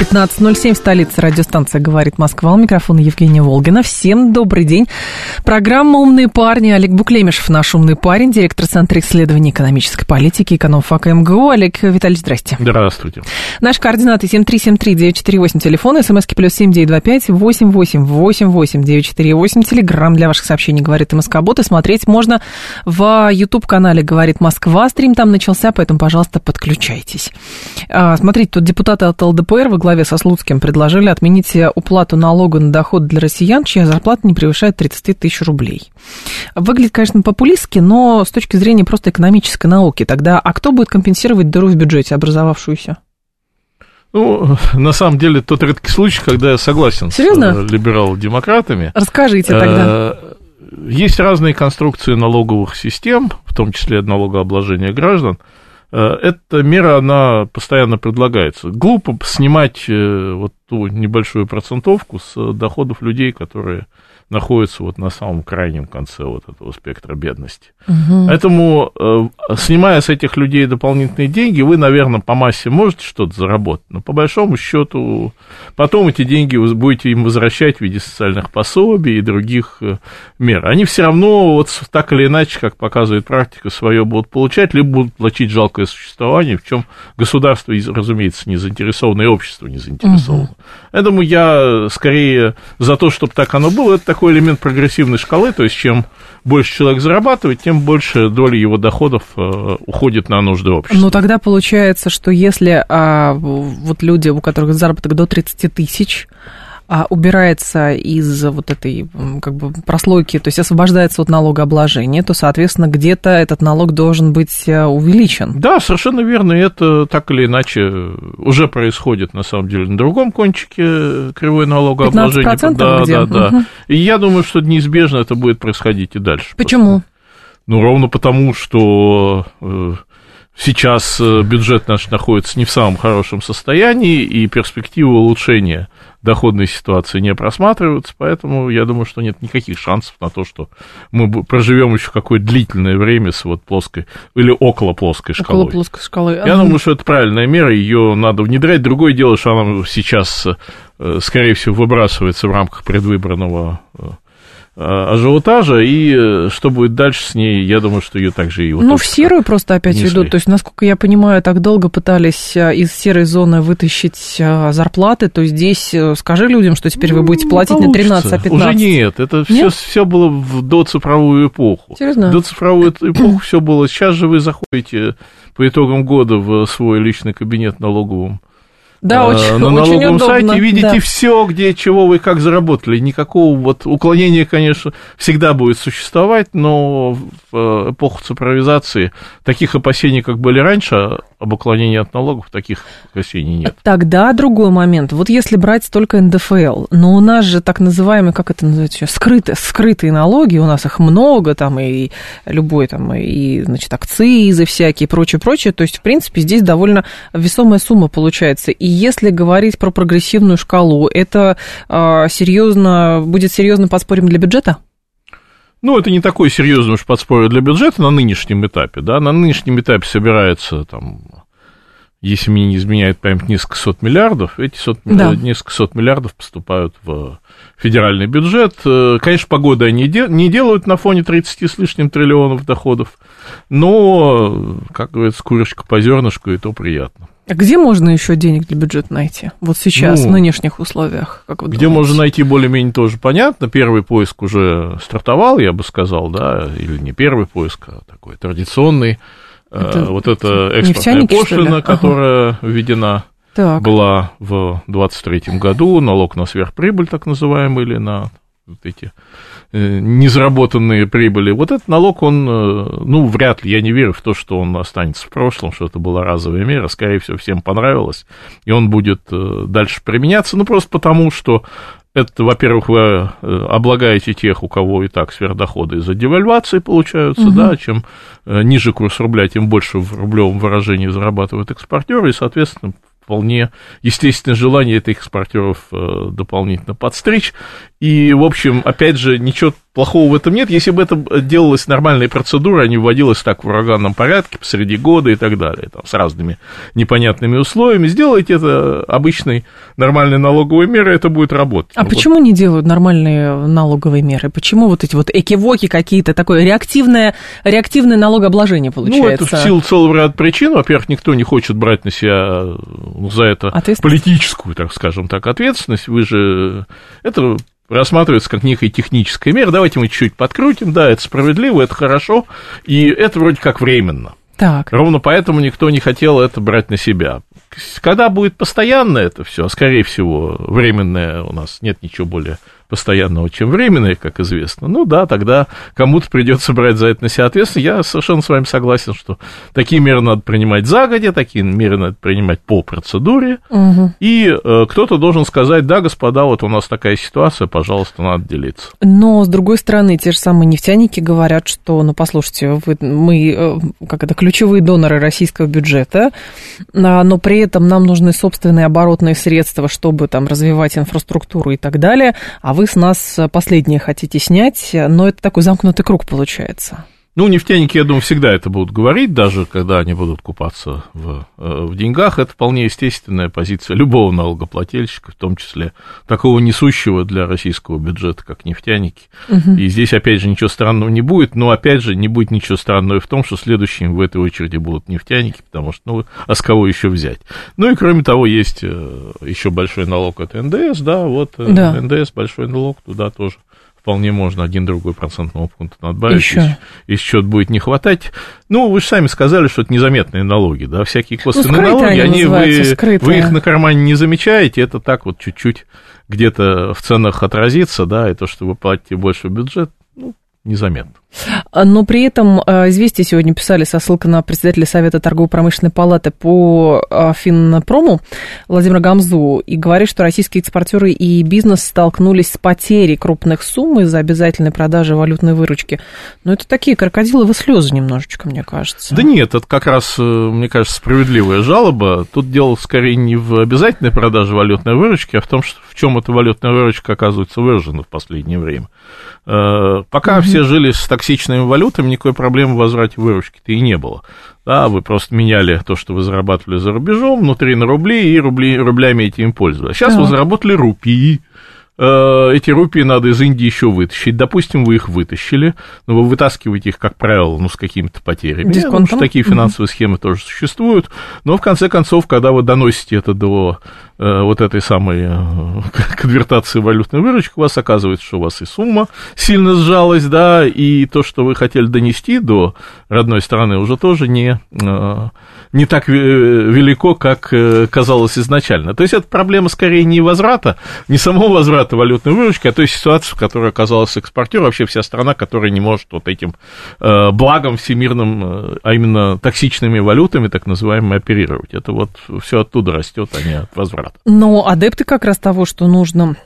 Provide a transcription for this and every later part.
15.07 столица радиостанция «Говорит Москва». У микрофона Евгения Волгина. Всем добрый день. Программа «Умные парни». Олег Буклемишев, наш умный парень, директор Центра исследований экономической политики, экономфак МГУ. Олег Витальевич, здрасте. Здравствуйте. Наши координаты 7373948, телефон, смски плюс 7925 8888 948, телеграмм для ваших сообщений «Говорит МСК-бот». И смотреть можно в YouTube-канале «Говорит Москва». Стрим там начался, поэтому, пожалуйста, подключайтесь. А, смотрите, тут депутаты от ЛДПР во главе со Слуцким предложили отменить уплату налога на доход для россиян, чья зарплата не превышает 30 тысяч рублей. Выглядит, конечно, популистски, но с точки зрения просто экономической науки, тогда а кто будет компенсировать дыру в бюджете образовавшуюся? Ну, на самом деле, тот редкий случай, когда я согласен Серьезно? с э, либерал-демократами. Расскажите тогда. Э, Есть разные конструкции налоговых систем, в том числе налогообложения граждан. Э, Эта мера, она постоянно предлагается. Глупо снимать э, вот ту небольшую процентовку с доходов людей, которые находятся вот на самом крайнем конце вот этого спектра бедности. Поэтому, э, снимая с этих людей дополнительные деньги, вы, наверное, по массе можете что-то заработать, но по большому счету потом эти деньги вы будете им возвращать в виде социальных пособий и других э, мер. Они все равно, вот так или иначе, как показывает практика, свое будут получать, либо будут платить жалкое существование, в чем государство, разумеется, не заинтересовано, и общество не заинтересовано. Поэтому я скорее за то, чтобы так оно было, это такой элемент прогрессивной шкалы, то есть чем больше человек зарабатывает, тем больше доля его доходов э, уходит на нужды общества. Ну, тогда получается, что если а, вот люди, у которых заработок до 30 тысяч, убирается из вот этой как бы прослойки, то есть освобождается от налогообложения, то, соответственно, где-то этот налог должен быть э, увеличен. Да, совершенно верно, и это так или иначе уже происходит, на самом деле, на другом кончике кривой налогообложения. 15% Да, где? да, да. Мгм. И я думаю, что неизбежно это будет происходить и дальше. Почему? Ну, ровно потому, что э, сейчас э, бюджет наш находится не в самом хорошем состоянии, и перспективы улучшения доходной ситуации не просматриваются, поэтому я думаю, что нет никаких шансов на то, что мы проживем еще какое-то длительное время с вот плоской или около плоской шкалой. Около плоской шкалы. Я думаю, что это правильная мера, ее надо внедрять. Другое дело, что она сейчас, э, скорее всего, выбрасывается в рамках предвыборного э, ажиотажа, и э, что будет дальше с ней, я думаю, что ее также и вот Ну, в серую просто опять несли. ведут. То есть, насколько я понимаю, так долго пытались а, из серой зоны вытащить зарплаты, то здесь э, скажи людям, что теперь вы будете Ну, платить не 13, а получится. 15. Уже нет, это все, все было в доцифровую эпоху. Серьезно? Доцифровую эпоху все было. Сейчас же вы заходите по итогам года в свой личный кабинет налоговым Да, э, очень, на очень налоговом удобно. сайте видите да. все, где, чего вы как заработали. Никакого вот уклонения, конечно, всегда будет существовать, но в э, эпоху цифровизации таких опасений, как были раньше, об уклонении от налогов, таких опасений нет. Тогда другой момент. Вот если брать только НДФЛ, но у нас же так называемые, как это называется, скрытые, скрытые налоги, у нас их много, там и любой там, и, значит, акцизы всякие, прочее, прочее. То есть, в принципе, здесь довольно весомая сумма получается. И если говорить про прогрессивную шкалу, это а, серьезно, будет серьезным подспорьем для бюджета? Ну, это не такое серьезное уж подспорье для бюджета на нынешнем этапе, да, на нынешнем этапе собирается там, если мне не изменяет память, несколько сот миллиардов, эти сот, Да. несколько сот миллиардов поступают в федеральный бюджет. Э, Конечно, погоды они не делают на фоне 30 с лишним триллионов доходов, но, как говорится, курочка по зернышку, и то приятно. А где можно еще денег для бюджета найти? Вот сейчас, Ну, в нынешних условиях, как вы Где думаете? можно найти более-менее тоже понятно. Первый поиск уже стартовал, я бы сказал, да, или не первый поиск, а такой традиционный. Э, Это вот эта экспортная пошлина, Ага. которая введена Так. была в 2023 году, налог на сверхприбыль, так называемый, или на вот эти незаработанные прибыли. Вот этот налог, он, э, ну, вряд ли, я не верю в то, что он останется в прошлом, что это была разовая мера, скорее всего, всем понравилось, и он будет э, дальше применяться, ну, просто потому, что это, во-первых, вы э, облагаете тех, у кого и так сверхдоходы из-за девальвации получаются, угу. да, чем э, ниже курс рубля, тем больше в рублевом выражении зарабатывают экспортеры, и, соответственно, вполне естественное желание этих экспортеров э, дополнительно подстричь. И, в общем, опять же, ничего плохого в этом нет. Если бы это делалось нормальной процедурой, а не вводилось так в ураганном порядке посреди года и так далее, там, с разными непонятными условиями, сделайте это обычной нормальной налоговой мерой, это будет работать. А вот. почему не делают нормальные налоговые меры? Почему вот эти вот экивоки какие-то, такое реактивное, реактивное налогообложение получается? Ну, это в силу целого ряда причин. Во-первых, никто не хочет брать на себя ну, за это политическую, так скажем так, ответственность. Вы же... Это рассматривается как некая техническая мера. Давайте мы чуть-чуть подкрутим, да, это справедливо, это хорошо, и это вроде как временно. Так. Ровно поэтому никто не хотел это брать на себя. Когда будет постоянно это все, а скорее всего, временное у нас нет ничего более постоянного, чем временное, как известно, ну да, тогда кому-то придется брать за это на себя ответственность. Я совершенно с вами согласен, что такие меры надо принимать загодя, такие меры надо принимать по процедуре, угу. и э, кто-то должен сказать, да, господа, вот у нас такая ситуация, пожалуйста, надо делиться. Но, с другой стороны, те же самые нефтяники говорят, что, ну, послушайте, вы, мы, э, как это, ключевые доноры российского бюджета, а, но при этом нам нужны собственные оборотные средства, чтобы там развивать инфраструктуру и так далее, а вы вы с нас последнее хотите снять, но это такой замкнутый круг получается. Ну, нефтяники, я думаю, всегда это будут говорить, даже когда они будут купаться в, э, в деньгах. Это вполне естественная позиция любого налогоплательщика, в том числе такого несущего для российского бюджета, как нефтяники. Угу. И здесь, опять же, ничего странного не будет, но, опять же, не будет ничего странного в том, что следующими в этой очереди будут нефтяники, потому что, ну, а с кого еще взять? Ну, и, кроме того, есть э, еще большой налог от НДС, да, вот э, да. НДС, большой налог, туда тоже вполне можно один другой процентного пункта надбавить, Еще. если, если будет не хватать. Ну, вы же сами сказали, что это незаметные налоги, да, всякие ну, косвенные ну, налоги, они, вы, вы их на кармане не замечаете, это так вот чуть-чуть где-то в ценах отразится, да, и то, что вы платите больше в бюджет, ну, незаметно. Но при этом а, «Известия» сегодня писали со ссылкой на председателя Совета торгово-промышленной палаты по а, Финпрому Владимира Гамзу и говорит, что российские экспортеры и бизнес столкнулись с потерей крупных сумм из-за обязательной продажи валютной выручки. Но это такие крокодиловые слезы немножечко, мне кажется. Да нет, это как раз, э, мне кажется, справедливая жалоба. Тут дело скорее не в обязательной продаже валютной выручки, а в том, что в чем эта валютная выручка оказывается выражена в последнее время. Э, пока угу. все жили с токсичными валютами, никакой проблемы в возврате выручки-то и не было. Да, вы просто меняли то, что вы зарабатывали за рубежом, внутри на рубли, и рубли, рублями этим пользовались. Сейчас да. вы заработали рупии, Э, эти рупии надо из Индии еще вытащить. Допустим, вы их вытащили, но вы вытаскиваете их, как правило, ну, с какими-то потерями. Дисконтом? Потому что такие финансовые mm-hmm. схемы тоже существуют. Но, в конце концов, когда вы доносите это до вот этой самой э, конвертации валютной выручки, у вас оказывается, что у вас и сумма сильно сжалась, да, и то, что вы хотели донести до родной страны, уже тоже не, э, не так велико, как э, казалось изначально. То есть, это проблема скорее не возврата, не самого возврата, валютной выручки, а той ситуации, в которой оказалась экспортер, вообще вся страна, которая не может вот этим э, благом всемирным, э, а именно токсичными валютами, так называемыми, оперировать. Это вот все оттуда растет, а не от возврата. Но адепты как раз того, что нужно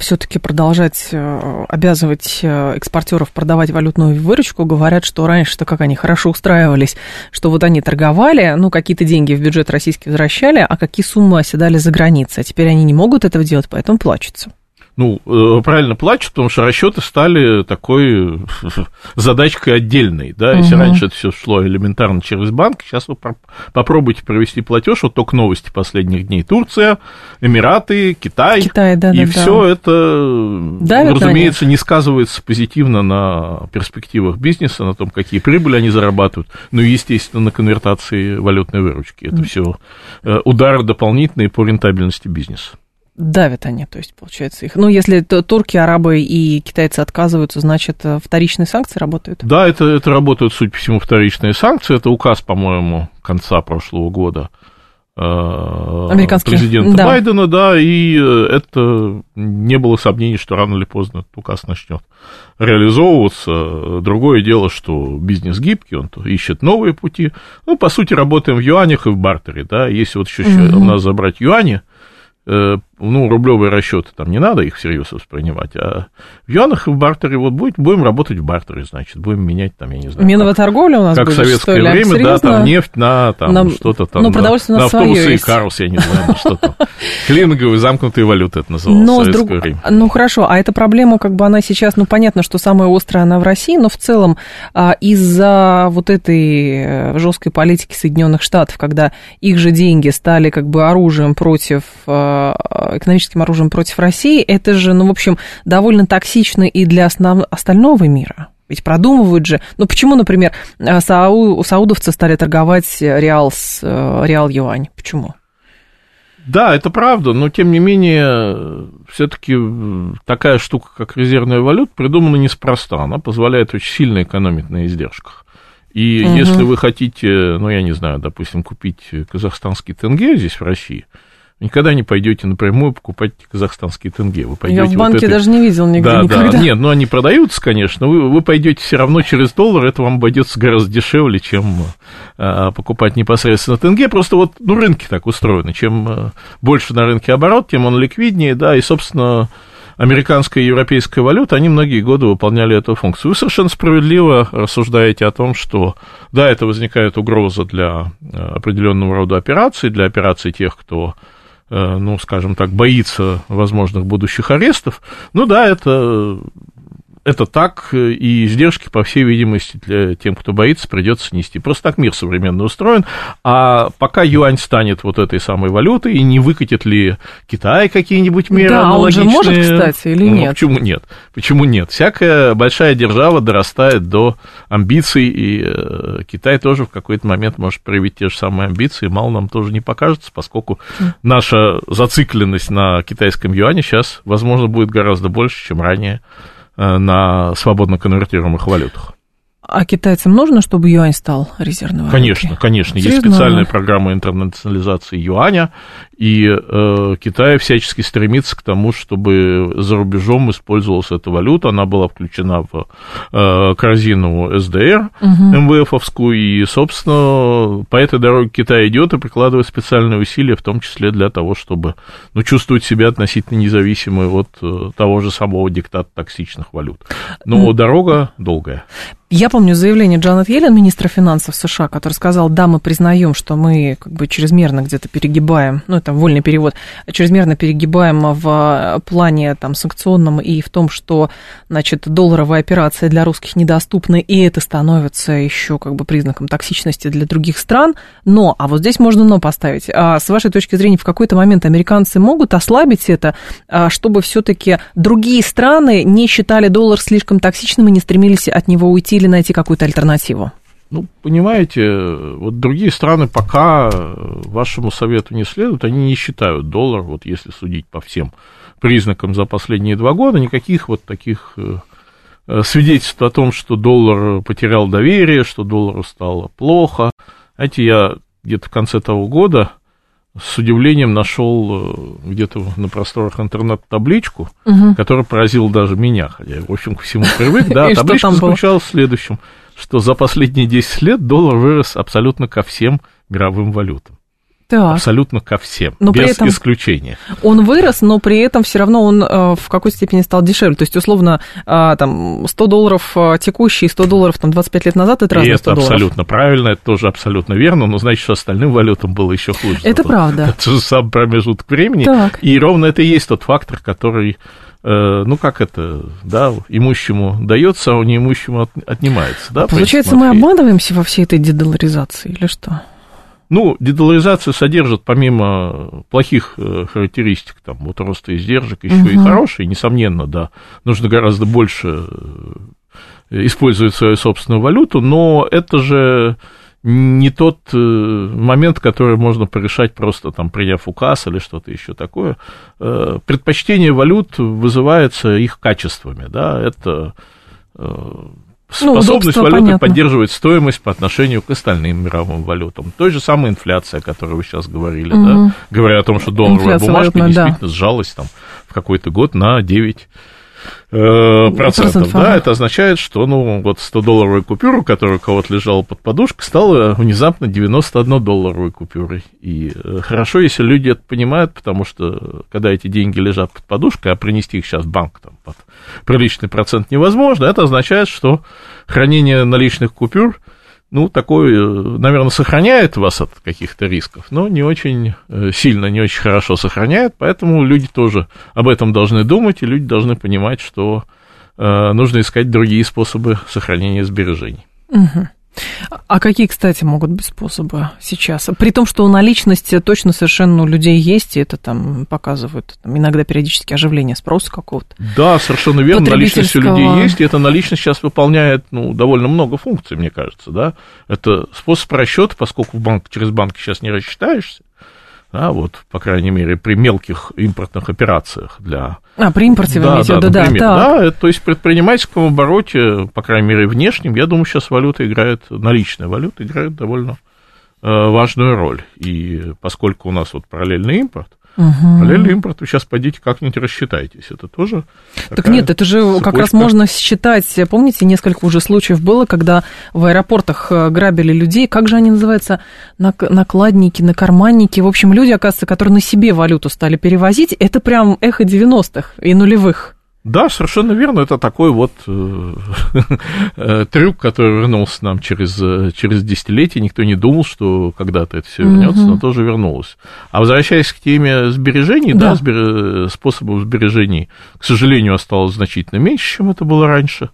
все-таки продолжать э, обязывать э, экспортеров продавать валютную выручку, говорят, что раньше-то как они хорошо устраивались, что вот они торговали, ну, какие-то деньги в бюджет российский возвращали, а какие суммы оседали за границей. А теперь они не могут этого делать, поэтому плачутся ну, э, правильно плачут, потому что расчеты стали такой задачкой отдельной, да, если угу. раньше это все шло элементарно через банк, сейчас вы попробуйте провести платеж, вот только новости последних дней, Турция, Эмираты, Китай, Китай да, и да, все да. это, Давят разумеется, не сказывается позитивно на перспективах бизнеса, на том, какие прибыли они зарабатывают, ну и, естественно, на конвертации валютной выручки, это все э, удары дополнительные по рентабельности бизнеса давят они, то есть, получается, их. Ну, если турки, арабы и китайцы отказываются, значит, э, вторичные санкции работают? Да, это, это работают, судя по всему, вторичные санкции. Это указ, по-моему, конца прошлого года Американские. президента Да. Байдена, да, и э, это не было сомнений, что рано или поздно этот указ начнет реализовываться. Другое дело, что бизнес гибкий, он ищет новые пути. Ну, по сути, работаем в юанях и в бартере, да, если вот еще у нас забрать юани, э, ну, рублевые расчеты, там не надо их всерьез воспринимать, а в юанах и в бартере вот будет, будем работать в бартере, значит, будем менять там, я не знаю, Миновая как, торговля у нас как в будет, советское что ли? время, да, Серьезно? там нефть на там На- что-то там, ну, на- продовольствие на своё автобусы и карус, я не знаю, на что там. Клининговые замкнутые валюты это называлось Но в советское друг- время. Ну хорошо, а эта проблема, как бы она сейчас, ну понятно, что самая острая она в России, но в целом а, из-за вот этой жесткой политики Соединенных Штатов, когда их же деньги стали как бы оружием против, а, экономическим оружием против России, это же, ну в общем, довольно токсично и для основ- остального мира. Ведь продумывают же. Ну почему, например, а, сау- саудовцы стали торговать реал с э, реал юань? Почему? Да, это правда, но тем не менее, все-таки такая штука, как резервная валюта, придумана неспроста. Она позволяет очень сильно экономить на издержках. И Мгм. если вы хотите, ну, я не знаю, допустим, купить казахстанский тенге здесь, в России, никогда не пойдете напрямую покупать казахстанские тенге. Вы Я пойдете в вот банке этой- даже не видел нигде да, никогда. да. Нет, ну они продаются, конечно. Вы, вы пойдете все равно через доллар, это вам обойдется гораздо дешевле, чем а, покупать непосредственно тенге. Просто вот ну, рынки так устроены. Чем а, больше на рынке оборот, тем он ликвиднее, да, и, собственно, американская и европейская валюта, они многие годы выполняли эту функцию. Вы совершенно справедливо рассуждаете о том, что, да, это возникает угроза для э, определенного рода операций, для операций тех, кто ну, скажем так, боится возможных будущих арестов. Ну да, это, это так, и издержки, по всей видимости, для тем, кто боится, придется нести. Просто так мир современный устроен. А пока юань станет вот этой самой валютой, и не выкатит ли Китай какие-нибудь меры Да, он же аналогичные? может, кстати, или Ну, нет? Почему нет? Почему нет? Всякая большая держава дорастает до амбиций, и э, Китай тоже в какой-то момент может проявить те же самые амбиции. Мало нам тоже не покажется, поскольку наша зацикленность на китайском юане сейчас, возможно, будет гораздо больше, чем ранее на свободно конвертируемых валютах. А китайцам нужно, чтобы юань стал резервной валютой? Конечно, конечно. Есть Серьезно? специальная программа интернационализации юаня, и э, Китай всячески стремится к тому, чтобы за рубежом использовалась эта валюта. Она была включена в э, корзину СДР МВФовскую, и, собственно, по этой дороге Китай идет и прикладывает специальные усилия, в том числе для того, чтобы ну, чувствовать себя относительно независимой от э, того же самого диктата токсичных валют. Но дорога долгая. Я помню заявление Джанет Йеллен, министра финансов США, который сказал, да, мы признаем, что мы как бы чрезмерно где-то перегибаем, ну, это вольный перевод, чрезмерно перегибаем в плане там санкционном и в том, что, значит, долларовая операция для русских недоступна, и это становится еще как бы признаком токсичности для других стран. Но, а вот здесь можно но поставить. А с вашей точки зрения, в какой-то момент американцы могут ослабить это, а, чтобы все-таки другие страны не считали доллар слишком токсичным и не стремились от него уйти или найти какую-то альтернативу? Ну, понимаете, вот другие страны пока вашему совету не следуют, они не считают доллар, вот если судить по всем признакам за последние два года, никаких вот таких э, э, свидетельств о том, что доллар потерял доверие, что доллару стало плохо. Знаете, я где-то в конце того года с удивлением нашел э, где-то на просторах интернета табличку, Мгм. которая поразила даже меня, хотя я, в общем, ко всему привык. Да, табличка заключалась в следующем, что за последние 10 лет доллар вырос абсолютно ко всем мировым валютам. Так, Абсолютно ко всем, Но без этом- исключения. он вырос, но при этом все равно он э, в какой-то степени стал дешевле. То есть, условно, э, там 100 долларов э, текущие, 100 долларов там 25 лет назад, это разные это 100 долларов. абсолютно правильно, это тоже абсолютно верно, но значит, что остальным валютам было еще хуже. Это Зато правда. Это же сам промежуток времени. Так. И ровно это и есть тот фактор, который, ну как это, да, имущему дается, а у неимущему от- отнимается. Да, Получается, мы обманываемся во всей этой дедоларизации или что? Ну, дедоларизация содержит, помимо плохих э, характеристик, там, вот роста издержек, еще и Мгм. хорошие, несомненно, да, нужно гораздо больше э, использовать свою собственную валюту, но это же не тот э, момент, который можно порешать просто там приняв указ или что-то еще такое. Э, Предпочтение валют вызывается их качествами, да, это э, способность удобство, валюты понятно. поддерживать стоимость по отношению к остальным мировым валютам. Той же самой инфляция, о которой вы сейчас говорили, Мгм. да, говоря о том, что долларовая Инфляция бумажка валютная, да. действительно сжалась там в какой-то год на 9 э, процентов, да, это означает, что, ну, вот 100-долларовая купюра, которая у кого-то лежала под подушкой, стала внезапно 91-долларовой купюрой. И э, хорошо, если люди это понимают, потому что, когда эти деньги лежат под подушкой, а принести их сейчас в банк там, под приличный процент невозможно, это означает, что хранение наличных купюр, ну, такое, наверное, сохраняет вас от каких-то рисков, но не очень э, сильно, не очень хорошо сохраняет, поэтому люди тоже об этом должны думать, и люди должны понимать, что э, нужно искать другие способы сохранения сбережений. Мгм. А какие, кстати, могут быть способы сейчас? При том, что наличность точно совершенно у людей есть, и это там показывают там, иногда периодически оживление спроса какого-то. Да, совершенно верно, наличность у людей есть, и эта наличность сейчас выполняет, ну, довольно много функций, мне кажется, да. Это способ расчета, поскольку в банк, через банк сейчас не рассчитаешься, да, вот, по крайней мере, при мелких импортных операциях для А, при импорте вы имеете в виду, да, например, да, это, то есть в предпринимательском обороте, по крайней мере, внешнем, я думаю, сейчас валюта играет, наличная валюта играет довольно э, важную роль. И поскольку у нас вот параллельный импорт, Мгм. параллельный импорт, вы сейчас пойдите как-нибудь рассчитайтесь. Это тоже Так нет, это же как раз цепочка. можно считать, помните, несколько уже случаев было, когда в аэропортах э, грабили людей, как же они называются, Нак- накладники, накарманники, в общем, люди, оказывается, которые на себе валюту стали перевозить, это прям эхо 90-х и нулевых. Да, совершенно верно. Это такой вот э, э, трюк, который вернулся нам через, э, через десятилетия. Никто не думал, что когда-то это все вернется, но тоже вернулось. А возвращаясь к теме сбережений, да, Да. сбер- э, способов сбережений, к сожалению, осталось значительно меньше, чем это было раньше.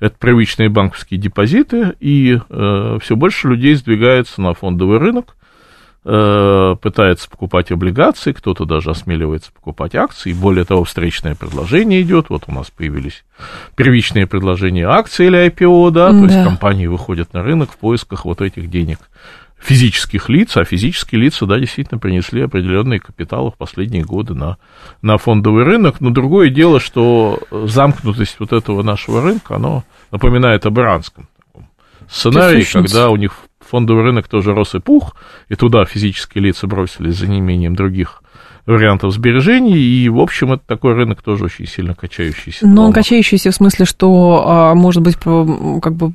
Это привычные банковские депозиты, и все больше людей сдвигается на фондовый рынок, э, пытается покупать облигации, кто-то даже осмеливается покупать акции. Более того, встречное предложение идет. Вот у нас появились первичные предложения акций или IPO, да, то есть Да. компании выходят на рынок в поисках вот этих денег физических лиц, а физические лица, да, действительно принесли определенные капиталы в последние годы на, на фондовый рынок. Но другое дело, что замкнутость вот этого нашего рынка, оно напоминает об иранском таком сценарии, когда у них фондовый рынок тоже рос и пух, и туда физические лица бросились за неимением других вариантов сбережений, и, в общем, это такой рынок тоже очень сильно качающийся. Но он качающийся в смысле, что, а, может быть, как бы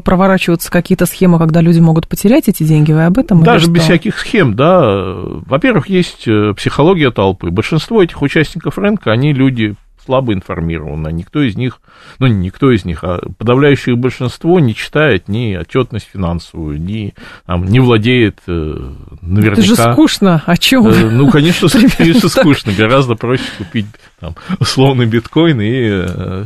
проворачиваются какие-то схемы, когда люди могут потерять эти деньги, вы об этом? Даже без всяких схем, да. Во-первых, есть э, психология толпы. Большинство этих участников рынка, они люди слабо информированы. Никто из них, ну, не никто из них, а подавляющее большинство не читает ни отчетность финансовую, ни там, не владеет э, наверняка... Это же скучно, о чем Э, Ну, конечно, конечно, скучно. Гораздо проще купить там, условный биткоин и э,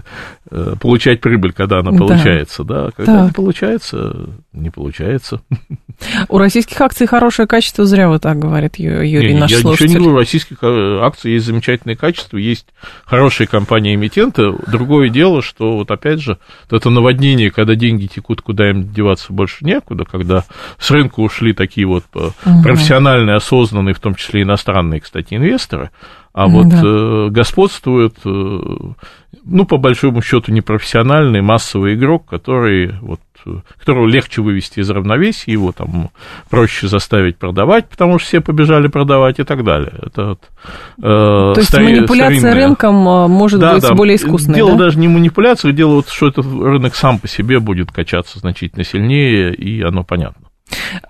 э, получать прибыль, когда она Да. получается. Да, когда не Так. получается, не получается. У российских акций хорошее качество, зря вы так говорит Юрий, Не, наш я слушатель. ничего не говорю, у российских э, акций есть замечательные качества, есть хорошие компании-эмитенты. Другое дело, что вот опять же, вот это наводнение, когда деньги текут, куда им деваться больше некуда, когда с рынка ушли такие вот Мгм. профессиональные, осознанные, в том числе иностранные, кстати, инвесторы, а вот Да. э, господствует, э, ну, по большому счету, непрофессиональный массовый игрок, который вот э, которого легче вывести из равновесия, его там проще заставить продавать, потому что все побежали продавать и так далее. Это вот, э, То есть стари- манипуляция старинная- рынком может Да, быть да. более искусной, Дело да? даже не в манипуляциях, дело вот, что этот рынок сам по себе будет качаться значительно сильнее, и оно понятно.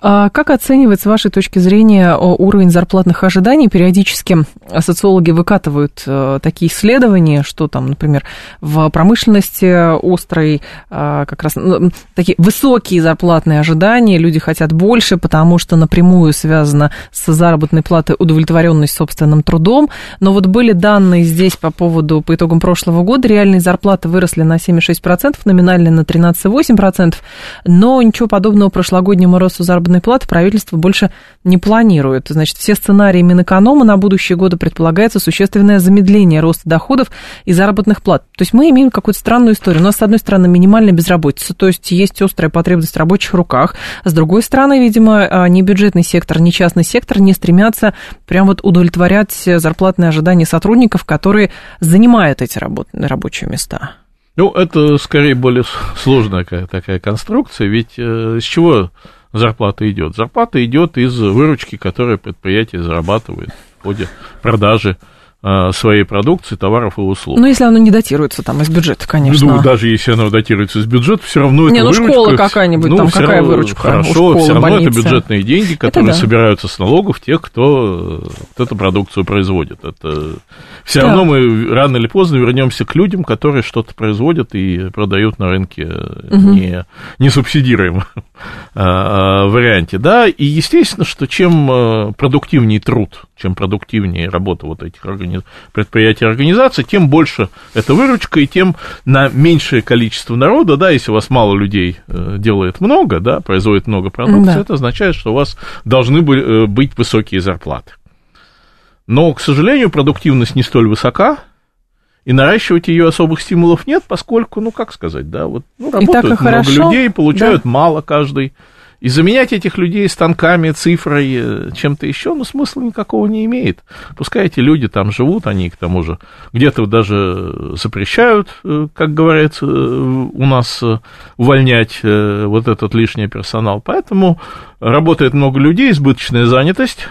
А Как оценивать, с вашей точки зрения, уровень зарплатных ожиданий? Периодически социологи выкатывают э, такие исследования, что там, например, в промышленности острой а, как раз ну, такие высокие зарплатные ожидания, люди хотят больше, потому что напрямую связано с заработной платой удовлетворенность собственным трудом. Но вот были данные здесь по поводу, по итогам прошлого года, реальные зарплаты выросли на 7,6%, номинальные на 13,8%, но ничего подобного прошлогоднему росту заработной платы правительство больше не планирует. Значит, все сценарии Минэконома на будущие годы предполагается существенное замедление роста доходов и заработных плат. То есть мы имеем какую-то странную историю. У нас, с одной стороны, минимальная безработица, то есть есть острая потребность в рабочих руках. С другой стороны, видимо, а, ни бюджетный сектор, ни частный сектор не стремятся прям вот удовлетворять зарплатные ожидания сотрудников, которые занимают эти работ- рабочие места. Ну, это скорее более сложная такая конструкция, ведь э, с чего зарплата идет? Зарплата идет из выручки, которую предприятие зарабатывает в ходе продажи своей продукции, товаров и услуг. Ну, если оно не датируется там из бюджета, конечно. Ну, даже если оно датируется из бюджета, все равно не, это ну, выручка... школа какая-нибудь, ну, там какая равно, выручка? Хорошо, школы, все равно больницы. это бюджетные деньги, которые да. собираются с налогов тех, кто вот эту продукцию производит. Это все да. равно мы рано или поздно вернемся к людям, которые что-то производят и продают на рынке угу. не, не субсидируемом варианте. Да, и естественно, что чем э, продуктивнее труд, чем продуктивнее работа вот этих организ... предприятий и организаций, тем больше это выручка, и тем на меньшее количество народа, да, если у вас мало людей э, делает много, да, производит много продукции, да. это означает, что у вас должны э, быть высокие зарплаты. Но, к сожалению, продуктивность не столь высока, и наращивать ее особых стимулов нет, поскольку, ну, как сказать, да, вот ну, работают много хорошо. людей, получают да. мало каждый. И заменять этих людей станками, цифрой, чем-то еще, ну, смысла никакого не имеет. Пускай эти люди там живут, они к тому же где-то даже запрещают, как говорится, у нас увольнять вот этот лишний персонал. Поэтому работает много людей, избыточная занятость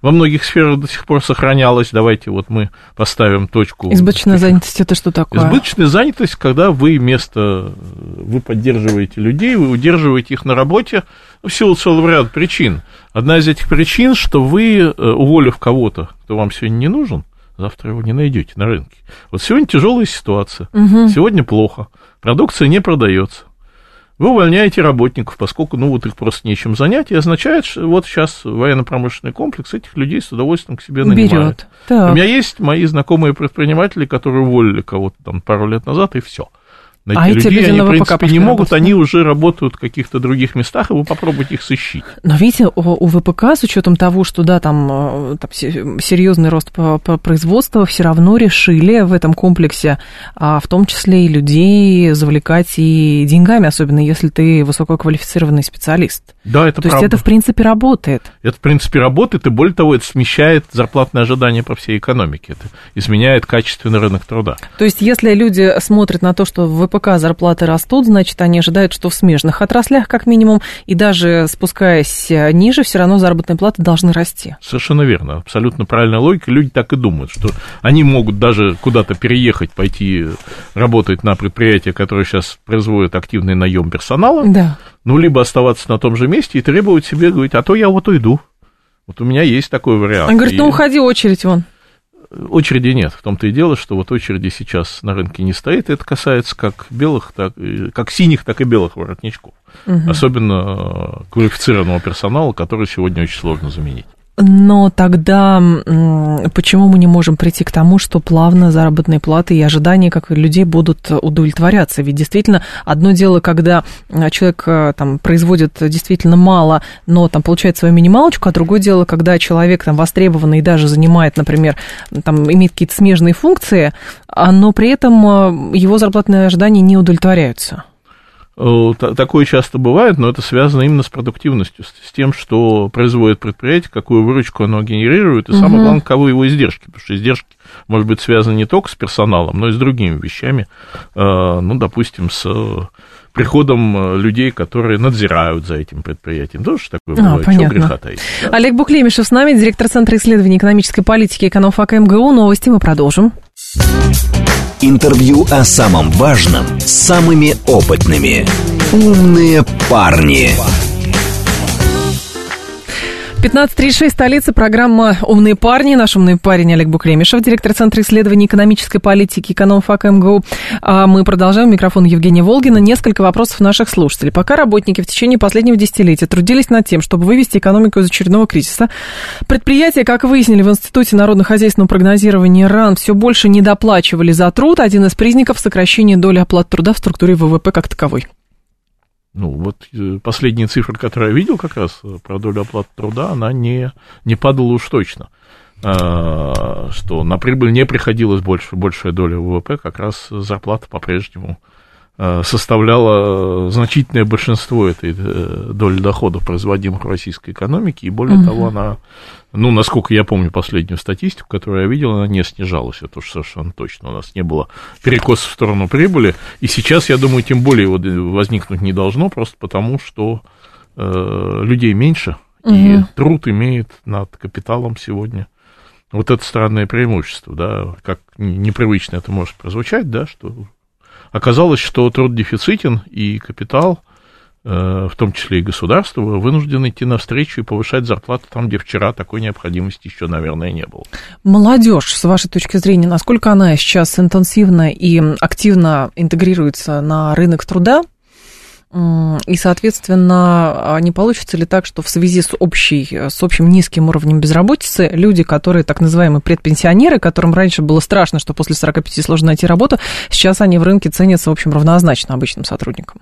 во многих сферах до сих пор сохранялась. Давайте вот мы поставим точку. Избыточная занятость это что такое? Избыточная занятость, когда вы вместо вы поддерживаете людей, вы удерживаете их на работе в силу целого ряда причин. Одна из этих причин, что вы, уволив кого-то, кто вам сегодня не нужен, завтра его не найдете на рынке. Вот сегодня тяжелая ситуация, угу. сегодня плохо, продукция не продается вы увольняете работников, поскольку, ну, вот их просто нечем занять, и означает, что вот сейчас военно-промышленный комплекс этих людей с удовольствием к себе нанимает. Берет. Так. У меня есть мои знакомые предприниматели, которые уволили кого-то там пару лет назад, и все. Найти а людей, эти люди они, в принципе, не могут, работать, они уже работают в каких-то других местах, и вы попробуйте их сыщить. Но видите, у, ВПК, с учетом того, что, да, там, там серьезный рост по, по производству, все равно решили в этом комплексе, а, в том числе и людей завлекать и деньгами, особенно если ты высококвалифицированный специалист. Да, это То правда. есть это, в принципе, работает. Это, в принципе, работает, и более того, это смещает зарплатные ожидания по всей экономике. Это изменяет качественный рынок труда. То есть если люди смотрят на то, что в ВПК ВПК зарплаты растут, значит, они ожидают, что в смежных отраслях, как минимум, и даже спускаясь ниже, все равно заработные платы должны расти. Совершенно верно, абсолютно правильная логика. Люди так и думают, что они могут даже куда-то переехать, пойти работать на предприятие, которое сейчас производит активный наем персонала, да. ну, либо оставаться на том же месте и требовать себе, говорить, а то я вот уйду. Вот у меня есть такой вариант. Он говорит, и... ну уходи, очередь вон. Очереди нет. В том-то и дело, что вот очереди сейчас на рынке не стоит. Это касается как белых, так, как синих, так и белых воротничков. Угу. Особенно квалифицированного персонала, который сегодня очень сложно заменить. Но тогда почему мы не можем прийти к тому, что плавно заработные платы и ожидания как людей будут удовлетворяться? Ведь действительно одно дело, когда человек там производит действительно мало, но там получает свою минималочку, а другое дело, когда человек там востребованный и даже занимает, например, там имеет какие-то смежные функции, но при этом его зарплатные ожидания не удовлетворяются. Такое часто бывает, но это связано именно с продуктивностью, с тем, что производит предприятие, какую выручку оно генерирует, и угу. самое главное, каковы его издержки, потому что издержки, может быть, связаны не только с персоналом, но и с другими вещами, ну, допустим, с приходом людей, которые надзирают за этим предприятием. Тоже такое а, бывает, понятно. чего греха таить. Да? Олег Буклемишев с нами, директор Центра исследований экономической политики экономфака МГУ. Новости мы продолжим. Интервью о самом важном с самыми опытными. Умные парни. 15.36, столица, программа «Умные парни». Наш умный парень Олег Букремишев, директор Центра исследований экономической политики экономфак МГУ. А мы продолжаем. Микрофон Евгения Волгина. Несколько вопросов наших слушателей. Пока работники в течение последнего десятилетия трудились над тем, чтобы вывести экономику из очередного кризиса, предприятия, как выяснили в Институте народно-хозяйственного прогнозирования РАН, все больше недоплачивали за труд. Один из признаков сокращения доли оплат труда в структуре ВВП как таковой. Ну, вот последние цифры, которые я видел как раз про долю оплаты труда, она не, не падала уж точно. А, что на прибыль не приходилась больше, большая доля ВВП, как раз зарплата по-прежнему э, составляла значительное большинство этой э, доли доходов, производимых в российской экономике, и более угу. того, она, ну, насколько я помню последнюю статистику, которую я видел, она не снижалась, это уж совершенно точно, у нас не было перекоса в сторону прибыли, и сейчас, я думаю, тем более возникнуть не должно, просто потому, что э, людей меньше, угу. и труд имеет над капиталом сегодня вот это странное преимущество, да, как непривычно это может прозвучать, да, что оказалось, что труд дефицитен, и капитал, э, в том числе и государство, вынужден идти навстречу и повышать зарплату там, где вчера такой необходимости еще, наверное, не было. Молодежь, с вашей точки зрения, насколько она сейчас интенсивно и активно интегрируется на рынок труда? И, соответственно, а не получится ли так, что в связи с, общей, с общим низким уровнем безработицы люди, которые так называемые предпенсионеры, которым раньше было страшно, что после 45 сложно найти работу, сейчас они в рынке ценятся, в общем, равнозначно обычным сотрудникам?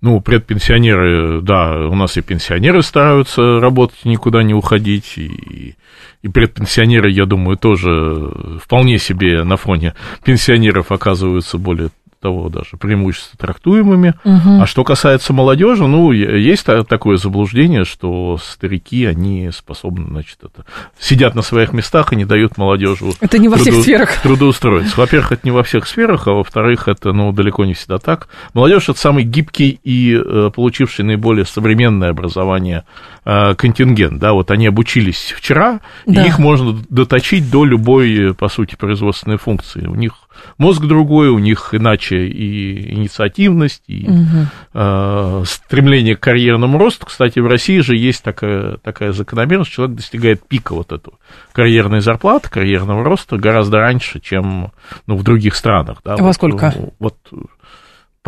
Ну, предпенсионеры, да, у нас и пенсионеры стараются работать, никуда не уходить, и, и предпенсионеры, я думаю, тоже вполне себе на фоне пенсионеров оказываются более того даже преимущества трактуемыми. Угу. А что касается молодежи, ну, есть такое заблуждение, что старики, они способны, значит, это, сидят на своих местах и не дают молодежи это не во всех сферах. трудоустроиться. Во-первых, это не во всех сферах, а во-вторых, это, ну, далеко не всегда так. Молодежь это самый гибкий и э, получивший наиболее современное образование э, контингент, да, вот они обучились вчера, да. и их можно доточить до любой, по сути, производственной функции. У них мозг другой, у них иначе и инициативность, и угу. э, стремление к карьерному росту. Кстати, в России же есть такая, такая закономерность, человек достигает пика вот этого карьерной зарплаты, карьерного роста гораздо раньше, чем ну, в других странах. Да, Во вот, сколько? Вот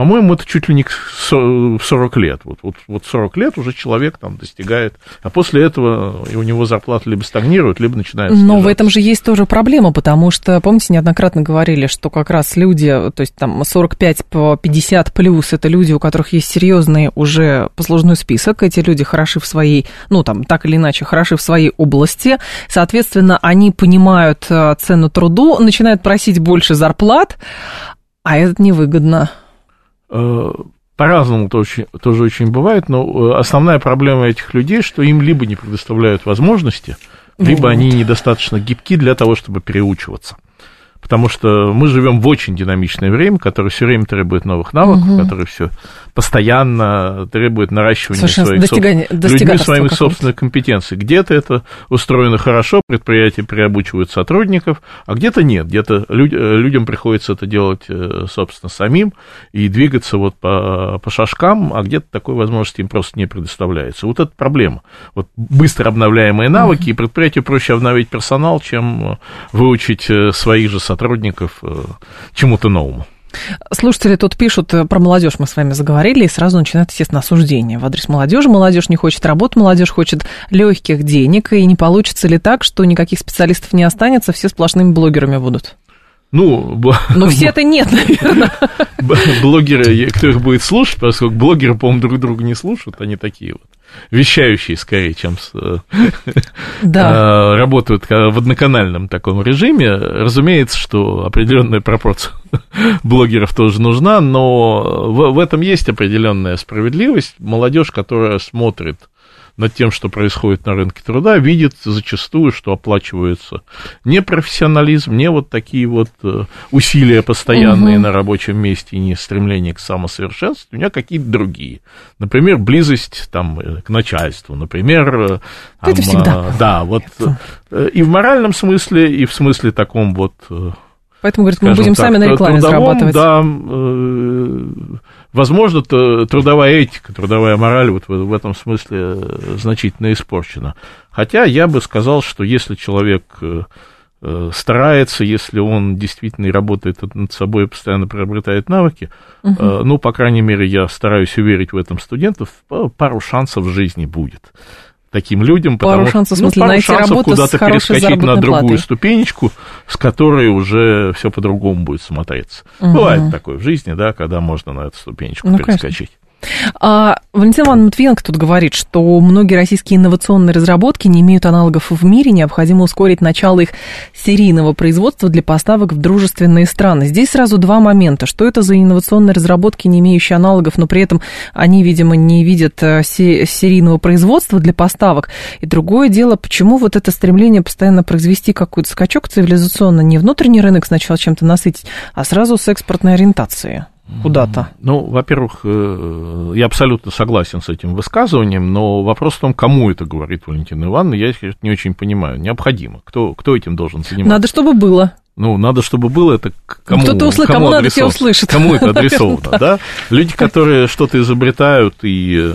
по-моему, это чуть ли не в 40 лет. Вот, вот, вот 40 лет уже человек там достигает, а после этого у него зарплата либо стагнирует, либо начинает снижаться. Но в этом же есть тоже проблема, потому что, помните, неоднократно говорили, что как раз люди, то есть там 45 по 50 плюс, это люди, у которых есть серьезный уже послужной список, эти люди хороши в своей, ну там так или иначе, хороши в своей области, соответственно, они понимают э, цену труду, начинают просить больше зарплат, а это невыгодно. Э, по-разному тоже, тоже очень бывает, но э, основная проблема этих людей, что им либо не предоставляют возможности, либо вот. они недостаточно гибки для того, чтобы переучиваться потому что мы живем в очень динамичное время, которое все время требует новых навыков, угу. которое все постоянно требует наращивания своих достигания, людьми своих собственных компетенций. Где-то это устроено хорошо, предприятия переобучивают сотрудников, а где-то нет, где-то люд, людям приходится это делать, э, собственно, самим и двигаться вот по, по шажкам, а где-то такой возможности им просто не предоставляется. Вот это проблема. Вот быстро обновляемые навыки, угу. и предприятию проще обновить персонал, чем выучить э, своих же сотрудников э, чему-то новому. Слушатели тут пишут, э, про молодежь мы с вами заговорили, и сразу начинают, естественно, осуждение в адрес молодежи. Молодежь не хочет работать, молодежь хочет легких денег, и не получится ли так, что никаких специалистов не останется, все сплошными блогерами будут? Ну, Но все это нет, наверное. Блогеры, кто их будет слушать, поскольку блогеры, по-моему, друг друга не слушают, они такие вот вещающие скорее, чем э, да. работают в одноканальном таком режиме. Разумеется, что определенная пропорция блогеров тоже нужна, но в, в этом есть определенная справедливость. Молодежь, которая смотрит над тем, что происходит на рынке труда, видит зачастую, что оплачивается не профессионализм, не вот такие вот э, усилия постоянные угу. на рабочем месте и не стремление к самосовершенствованию, а какие-то другие. Например, близость там, э, к начальству, например... Э, там, Это всегда. Да, вот и в моральном смысле, и в смысле таком вот Поэтому, говорит, мы будем так, сами на рекламе трудовом, зарабатывать. Да, возможно, трудовая этика, трудовая мораль вот в, этом смысле э, значительно испорчена. Хотя я бы сказал, что если человек э, старается, если он действительно работает над собой и постоянно приобретает навыки, угу. ну, по крайней мере, я стараюсь уверить в этом студентов, пару шансов в жизни будет таким людям. Пару потому, шансов, ну, смысле, пару шансов куда-то перескочить на другую платой. ступенечку, с которой уже все по-другому будет смотреться. Угу. Бывает такое в жизни, да, когда можно на эту ступенечку ну, перескочить. Конечно. А, Валентин Иван Матвиенко тут говорит, что многие российские инновационные разработки не имеют аналогов в мире, необходимо ускорить начало их серийного производства для поставок в дружественные страны. Здесь сразу два момента. Что это за инновационные разработки, не имеющие аналогов, но при этом они, видимо, не видят э, серийного производства для поставок? И другое дело, почему вот это стремление постоянно произвести какой-то скачок цивилизационно, не внутренний рынок сначала чем-то насытить, а сразу с экспортной ориентацией? Куда-то? Ну, во-первых, э, я абсолютно согласен с этим высказыванием, но вопрос в том, кому это говорит Валентина Ивановна, я не очень понимаю. Необходимо. Кто, кто этим должен заниматься? Надо, чтобы было. Ну, надо, чтобы было это кому, Кто-то услышит, кому, кому надо, все услышат. Кому это адресовано, да? Люди, которые что-то изобретают и э,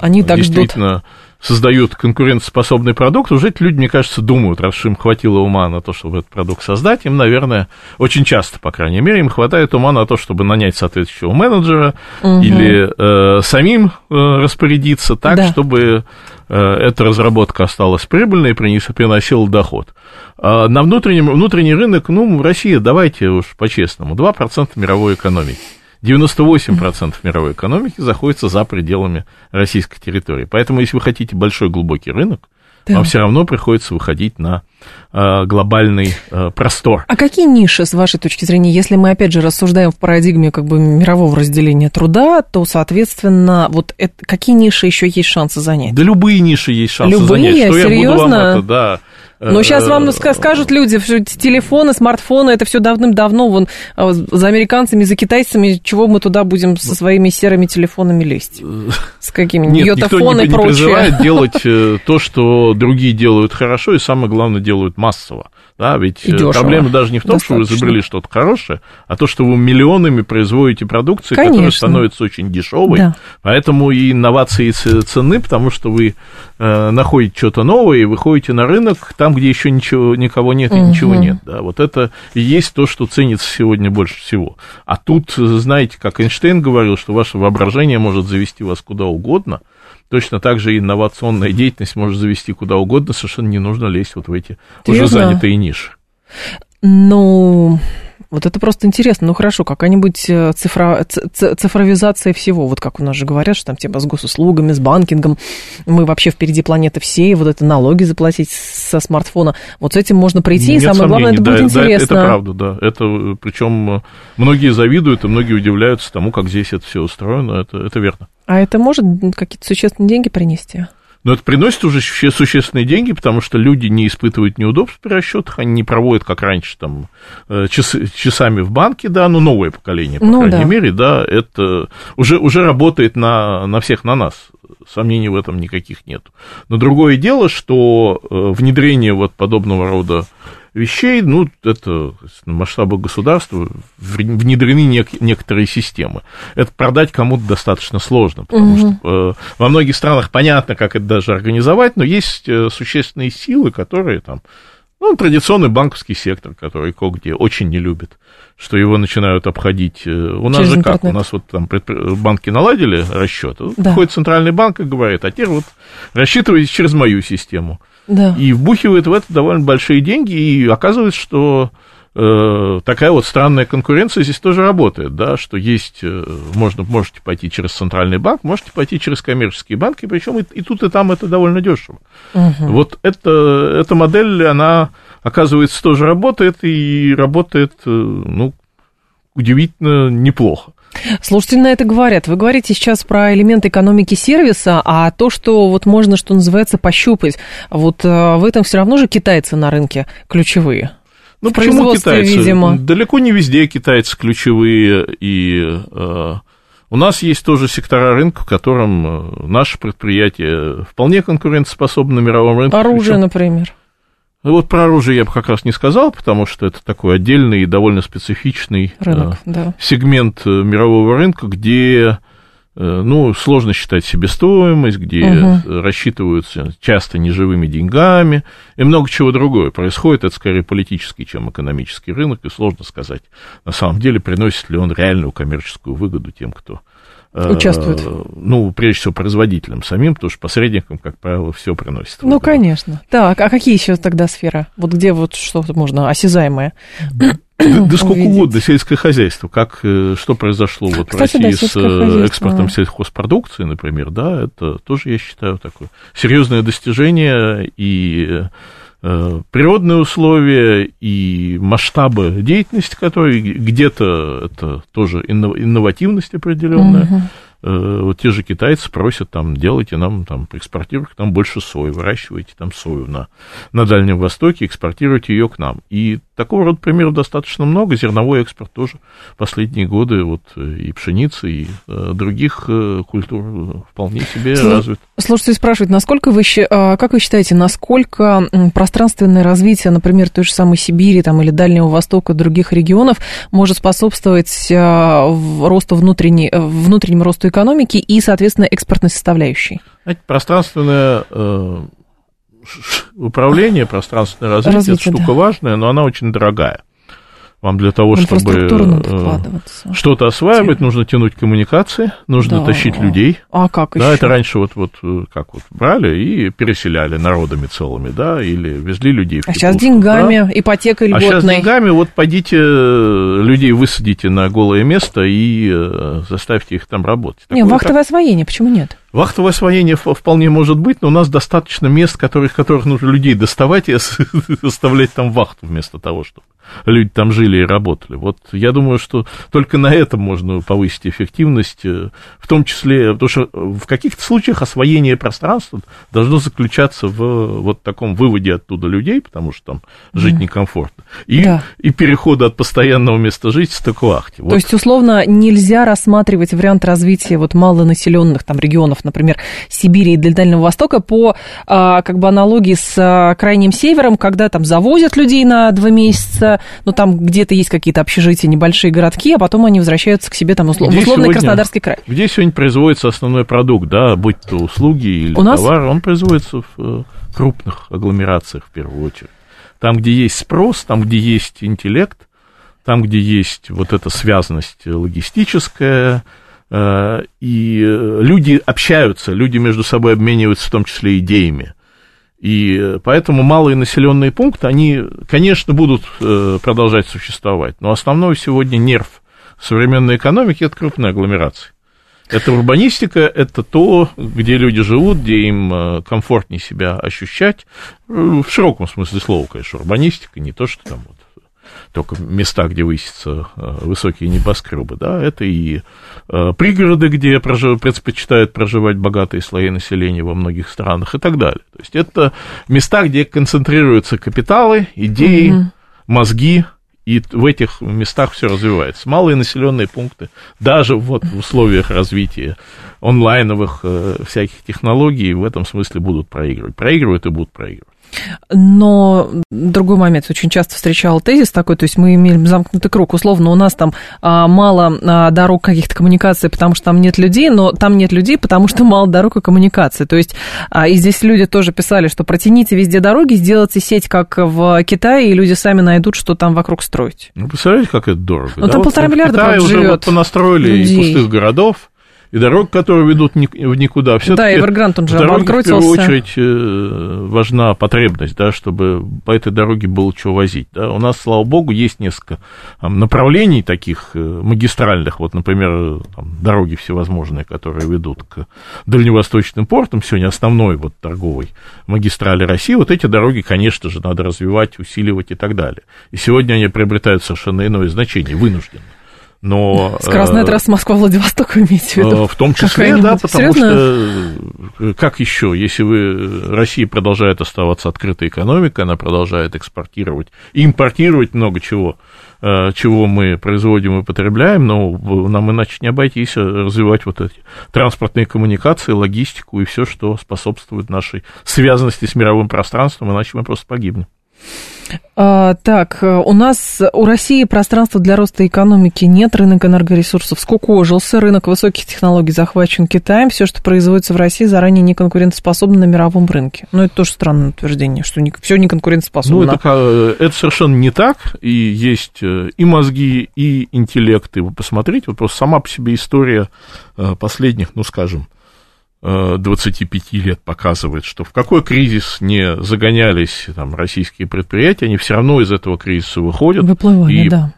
Они так действительно создают конкурентоспособный продукт, уже эти люди, мне кажется, думают, раз им хватило ума на то, чтобы этот продукт создать, им, наверное, очень часто, по крайней мере, им хватает ума на то, чтобы нанять соответствующего менеджера угу. или э, самим э, распорядиться так, да. чтобы э, эта разработка осталась прибыльной и приносила доход. А на внутреннем, внутренний рынок, ну, Россия, давайте уж по-честному, 2% мировой экономики. 98% мировой экономики заходится за пределами российской территории. Поэтому, если вы хотите большой глубокий рынок, да. вам все равно приходится выходить на э, глобальный э, простор. А какие ниши, с вашей точки зрения, если мы опять же рассуждаем в парадигме как бы мирового разделения труда, то, соответственно, вот это, какие ниши еще есть шансы занять? Да любые ниши есть шансы любые? занять. Что Серьезно? я буду вам это, да, но сейчас вам скажут люди, что телефоны, смартфоны, это все давным-давно, вон, а, за американцами, за китайцами, чего мы туда будем со своими серыми телефонами лезть? С какими? Нет, никто не, прочее. не призывает делать э, то, что другие делают хорошо, и самое главное, делают массово. Да, ведь и э, проблема даже не в том, Достаточно. что вы изобрели что-то хорошее, а то, что вы миллионами производите продукции, Конечно. которая становится очень дешевой. Да. Поэтому и инновации цены, потому что вы э, находите что-то новое и выходите на рынок там, где еще ничего, никого нет и угу. ничего нет. Да. Вот это и есть то, что ценится сегодня больше всего. А тут, знаете, как Эйнштейн говорил, что ваше воображение может завести вас куда угодно – Точно так же инновационная деятельность может завести куда угодно, совершенно не нужно лезть вот в эти Верно. уже занятые ниши. Ну, вот это просто интересно. Ну хорошо, какая-нибудь э, цифра, цифровизация всего. Вот как у нас же говорят, что там типа с госуслугами, с банкингом. Мы вообще впереди планеты всей. Вот это налоги заплатить со смартфона. Вот с этим можно прийти. Нет и самое сомнений, главное, это да, будет да, интересно. Это правда, да. Это, причем многие завидуют и многие удивляются тому, как здесь это все устроено. Это, это верно. А это может какие-то существенные деньги принести? Но это приносит уже существенные деньги, потому что люди не испытывают неудобств при расчетах, они не проводят, как раньше, там, э, часы, часами в банке, да, ну, новое поколение, по ну, крайней да. мере, да, это уже, уже работает на, на всех, на нас. Сомнений в этом никаких нет. Но другое дело, что э, внедрение вот подобного рода вещей, ну, это на масштабах государства внедрены нек- некоторые системы. Это продать кому-то достаточно сложно, потому угу. что э, во многих странах понятно, как это даже организовать, но есть э, существенные силы, которые там, ну, традиционный банковский сектор, который кое-где очень не любит, что его начинают обходить. Э, у нас Через же интернет. как? У нас вот там банки наладили расчет. Да. Приходит центральный банк и говорит, а теперь вот рассчитывайте через мою систему да. и вбухивает в это довольно большие деньги, и оказывается, что такая вот странная конкуренция здесь тоже работает, да, что есть, э, можно, можете пойти через центральный банк, можете пойти через коммерческие банки, причем и, и тут, и там это довольно дешево. Угу. Вот это, эта модель, она, оказывается, тоже работает, и работает, э, ну, удивительно неплохо. Слушатели на это говорят. Вы говорите сейчас про элемент экономики сервиса, а то, что вот можно, что называется, пощупать, вот э, в этом все равно же китайцы на рынке ключевые. Ну, почему китайцы? Видимо. Далеко не везде китайцы ключевые, и э, у нас есть тоже сектора рынка, в котором э, наши предприятия вполне конкурентоспособны на мировом рынке. Оружие, причем... например. Ну, вот про оружие я бы как раз не сказал, потому что это такой отдельный и довольно специфичный Рынок, э, да. сегмент э, мирового рынка, где ну, сложно считать себестоимость, где угу. рассчитываются часто неживыми деньгами и много чего другое. Происходит это скорее политический, чем экономический рынок, и сложно сказать, на самом деле, приносит ли он реальную коммерческую выгоду тем, кто участвуют? Ну, прежде всего, производителям самим, потому что посредникам, как правило, все приносит. Ну, конечно. Так, а какие еще тогда сферы? Вот где вот что-то можно осязаемое? Да, да сколько угодно, сельское хозяйство. Как, э, что произошло вот Кстати, в России да, с э, экспортом сельхозпродукции, например, да, это тоже, я считаю, такое серьезное достижение и э, природные условия и масштабы деятельности, которые где-то это тоже инновативность определенная. Угу. Э, вот те же китайцы просят там, делайте нам, там, экспортируйте нам больше сои, выращивайте там сою на, на Дальнем Востоке, экспортируйте ее к нам. И такого рода примеров достаточно много. Зерновой экспорт тоже последние годы вот и пшеницы, и э, других э, культур вполне себе Слушайте, развит. Слушайте, спрашивают, насколько вы, а, как вы считаете, насколько пространственное развитие, например, той же самой Сибири там, или Дальнего Востока, других регионов может способствовать а, росту внутренней, внутреннему росту экономики и, соответственно, экспортной составляющей? Знаете, пространственное э, управление, пространственное развитие, развитие это штука да. важная, но она очень дорогая. Вам для того, чтобы э, что-то осваивать, да. нужно тянуть коммуникации, нужно да. тащить людей. А как еще? Да, это раньше вот, вот э, как вот брали и переселяли народами целыми, да, или везли людей в А сейчас деньгами, да? ипотека льготной. А сейчас деньгами, вот пойдите, э, людей высадите на голое место и заставьте их там работать. Не, вахтовое как... освоение, почему нет? Вахтовое освоение вполне может быть, но у нас достаточно мест, которых, которых нужно людей доставать и оставлять там вахту вместо того, чтобы люди там жили и работали. Вот я думаю, что только на этом можно повысить эффективность, э, в том числе, потому что в каких-то случаях освоение пространства должно заключаться в вот таком выводе оттуда людей, потому что там жить некомфортно, и, да. и перехода от постоянного места жительства к вахте. Вот. То есть, условно, нельзя рассматривать вариант развития вот малонаселенных там регионов, например, Сибири и Дальнего Востока по а, как бы аналогии с а, Крайним Севером, когда там завозят людей на два месяца, но там где-то есть какие-то общежития, небольшие городки, а потом они возвращаются к себе там услов... где условный сегодня, Краснодарский край. Где сегодня производится основной продукт, да, будь то услуги или У товар, нас... он производится в э, крупных агломерациях в первую очередь. Там, где есть спрос, там, где есть интеллект, там, где есть вот эта связанность логистическая, э, и э, люди общаются, люди между собой обмениваются в том числе идеями. И поэтому малые населенные пункты, они, конечно, будут э, продолжать существовать, но основной сегодня нерв современной экономики – это крупные агломерации. Это урбанистика, это то, где люди живут, где им э, комфортнее себя ощущать. Э, в широком смысле слова, конечно, урбанистика, не то, что там только места, где высятся э, высокие небоскребы, да, это и э, пригороды, где прожив... предпочитают проживать богатые слои населения во многих странах и так далее. То есть это места, где концентрируются капиталы, идеи, mm-hmm. мозги, и в этих местах все развивается. Малые населенные пункты, даже вот в условиях развития онлайновых э, всяких технологий, в этом смысле будут проигрывать. Проигрывают и будут проигрывать. Но другой момент, очень часто встречал тезис такой, то есть мы имеем замкнутый круг, условно, у нас там а, мало а, дорог каких-то коммуникаций, потому что там нет людей, но там нет людей, потому что мало дорог и коммуникаций. То есть, а, и здесь люди тоже писали, что протяните везде дороги, сделайте сеть, как в Китае, и люди сами найдут, что там вокруг строить. Ну, представляете, как это дорого? Ну, да? там вот полтора миллиарда, Китай уже живет вот понастроили людей. и пустых городов, и дорог, которые ведут в никуда. Все да, Эвергрант, он же обанкротился. в первую очередь э, важна потребность, да, чтобы по этой дороге было что возить. Да. У нас, слава богу, есть несколько направлений таких э, магистральных, вот, например, там, дороги всевозможные, которые ведут к дальневосточным портам, сегодня основной вот торговой магистрали России, вот эти дороги, конечно же, надо развивать, усиливать и так далее. И сегодня они приобретают совершенно иное значение, вынужденно но... Скоростная э, трасса Москва-Владивосток вы имеете в виду? Э, в том числе, да, потому Серьезно? что э, как еще, если вы, Россия продолжает оставаться открытой экономикой, она продолжает экспортировать, импортировать много чего, чего мы производим и потребляем, но нам иначе не обойтись развивать вот эти транспортные коммуникации, логистику и все, что способствует нашей связанности с мировым пространством, иначе мы просто погибнем. А, так, у нас, у России пространства для роста экономики нет, рынок энергоресурсов скукожился, рынок высоких технологий захвачен Китаем, все, что производится в России, заранее не конкурентоспособно на мировом рынке. Но это тоже странное утверждение, что не, все не конкурентоспособно. Ну, это, это совершенно не так, и есть э, и мозги, и интеллект, и вы посмотрите, вот просто сама по себе история э, последних, ну, скажем, 25 лет показывает, что в какой кризис не загонялись там, российские предприятия, они все равно из этого кризиса выходят. Выплывали, и да.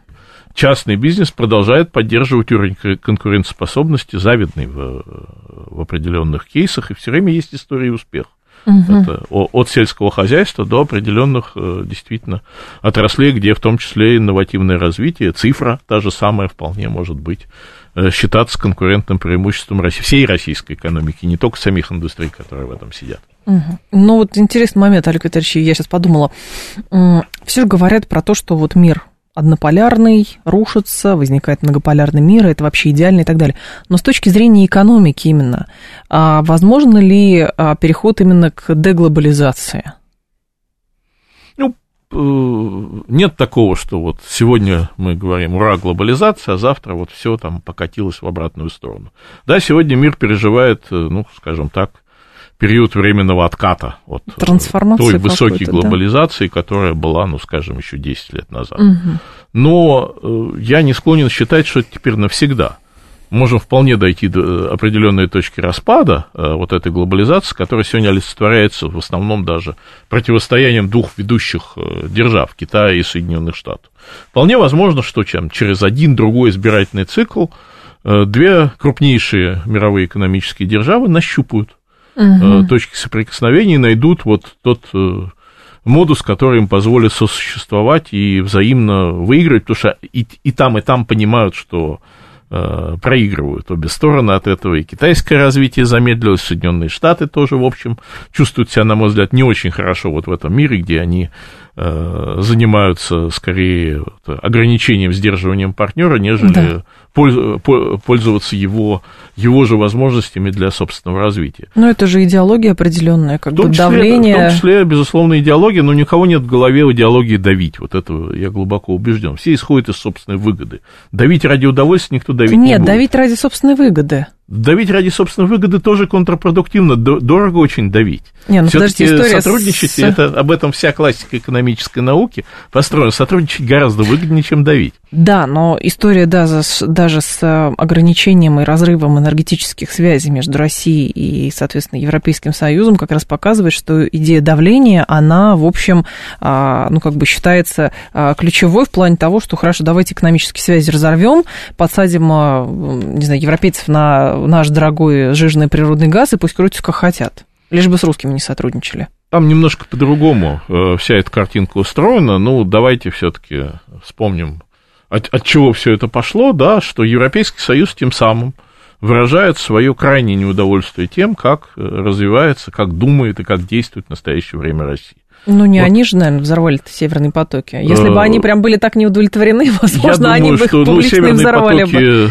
частный бизнес продолжает поддерживать уровень конкурентоспособности, завидный в, в определенных кейсах, и все время есть истории успеха. Угу. Это от сельского хозяйства до определенных э, действительно отраслей, где в том числе инновативное развитие, цифра та же самая вполне может быть Э, считаться конкурентным преимуществом России, всей российской экономики, не только самих индустрий, которые в этом сидят. Ну вот интересный момент, Олег Витальевич, я сейчас подумала. Все говорят про то, что вот мир однополярный, рушится, возникает многополярный мир, это вообще идеально и так далее. Но с точки зрения экономики именно, а возможно ли а, переход именно к деглобализации? Э, нет такого, что вот сегодня мы говорим ура, глобализация, а завтра вот все там покатилось в обратную сторону. Да, сегодня мир переживает, э, ну, скажем так, период временного отката от э, той высокой глобализации, да? которая была, ну, скажем, еще 10 лет назад. Угу. Но я не склонен считать, что это теперь навсегда можем вполне дойти до определенной точки распада э, вот этой глобализации, которая сегодня олицетворяется в основном даже противостоянием двух ведущих э, держав, Китая и Соединенных Штатов. Вполне возможно, что чем через один другой избирательный цикл э, две крупнейшие мировые экономические державы нащупают угу. точки соприкосновения и найдут вот тот модус, который им позволит сосуществовать и взаимно выиграть, потому что и, и там, и там понимают, что Э, проигрывают обе стороны от этого. И китайское развитие замедлилось, Соединенные Штаты тоже, в общем, чувствуют себя, на мой взгляд, не очень хорошо вот в этом мире, где они э, занимаются скорее ограничением, сдерживанием партнера, нежели да пользоваться его, его же возможностями для собственного развития. Но это же идеология определенная, как бы числе, давление. В том числе, безусловно, идеология, но никого нет в голове идеологии давить. Вот это я глубоко убежден. Все исходят из собственной выгоды. Давить ради удовольствия никто давить нет, не будет. Нет, давить ради собственной выгоды. Давить ради собственной выгоды тоже контрпродуктивно, дорого очень давить. Не, ну Все-таки сотрудничать, с... это, об этом вся классика экономической науки построена, сотрудничать гораздо выгоднее, чем давить. Да, но история да, даже с э, ограничением и разрывом энергетических связей между Россией и, соответственно, Европейским Союзом как раз показывает, что идея давления, она, в общем, а, ну, как бы считается а, ключевой в плане того, что, хорошо, давайте экономические связи разорвем, подсадим, а, не знаю, европейцев на наш дорогой сжиженный природный газ, и пусть крутятся как хотят. Лишь бы с русскими не сотрудничали. Там немножко по-другому э, вся эта картинка устроена. Ну, давайте все-таки вспомним, от, от чего все это пошло, да, что Европейский Союз тем самым выражает свое крайнее неудовольствие тем, как э, развивается, как думает и как действует в настоящее время Россия. Ну, не вот. они же, наверное, взорвали-то северные потоки. Если бы они прям были так не удовлетворены, возможно, они бы их публично ну, взорвали бы.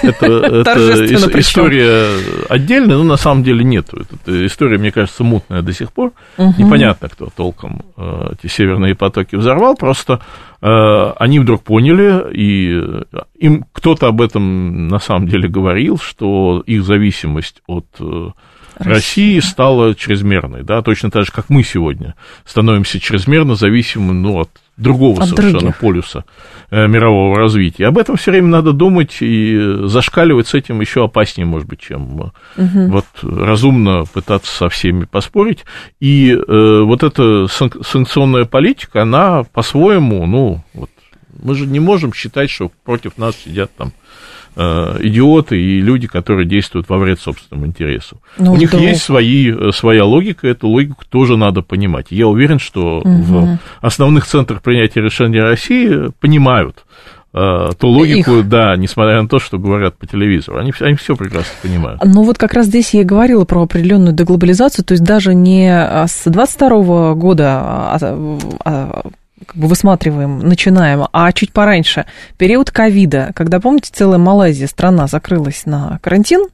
Это история отдельная, но на самом деле нет. История, мне кажется, мутная до сих пор. Непонятно, кто толком э, эти северные потоки взорвал. Просто э, они вдруг поняли, и им кто-то об этом на самом деле говорил, что их зависимость от России стала чрезмерной, да, точно так же, как мы сегодня становимся чрезмерно зависимым ну, от другого от совершенно других. полюса э, мирового развития. Об этом все время надо думать и зашкаливать с этим еще опаснее, может быть, чем угу. вот разумно пытаться со всеми поспорить. И э, вот эта санкционная политика, она по-своему, ну, вот, мы же не можем считать, что против нас сидят там Э, идиоты и люди, которые действуют во вред собственному интересу. Ну, У них да. есть свои, э, своя логика, эту логику тоже надо понимать. Я уверен, что угу. в основных центрах принятия решений России понимают э, ту логику, Их. да, несмотря на то, что говорят по телевизору. Они, они все прекрасно понимают. Ну вот как раз здесь я и говорила про определенную деглобализацию, то есть даже не с 22 года а, а, как бы высматриваем, начинаем, а чуть пораньше, период ковида, когда, помните, целая Малайзия, страна, закрылась на карантин,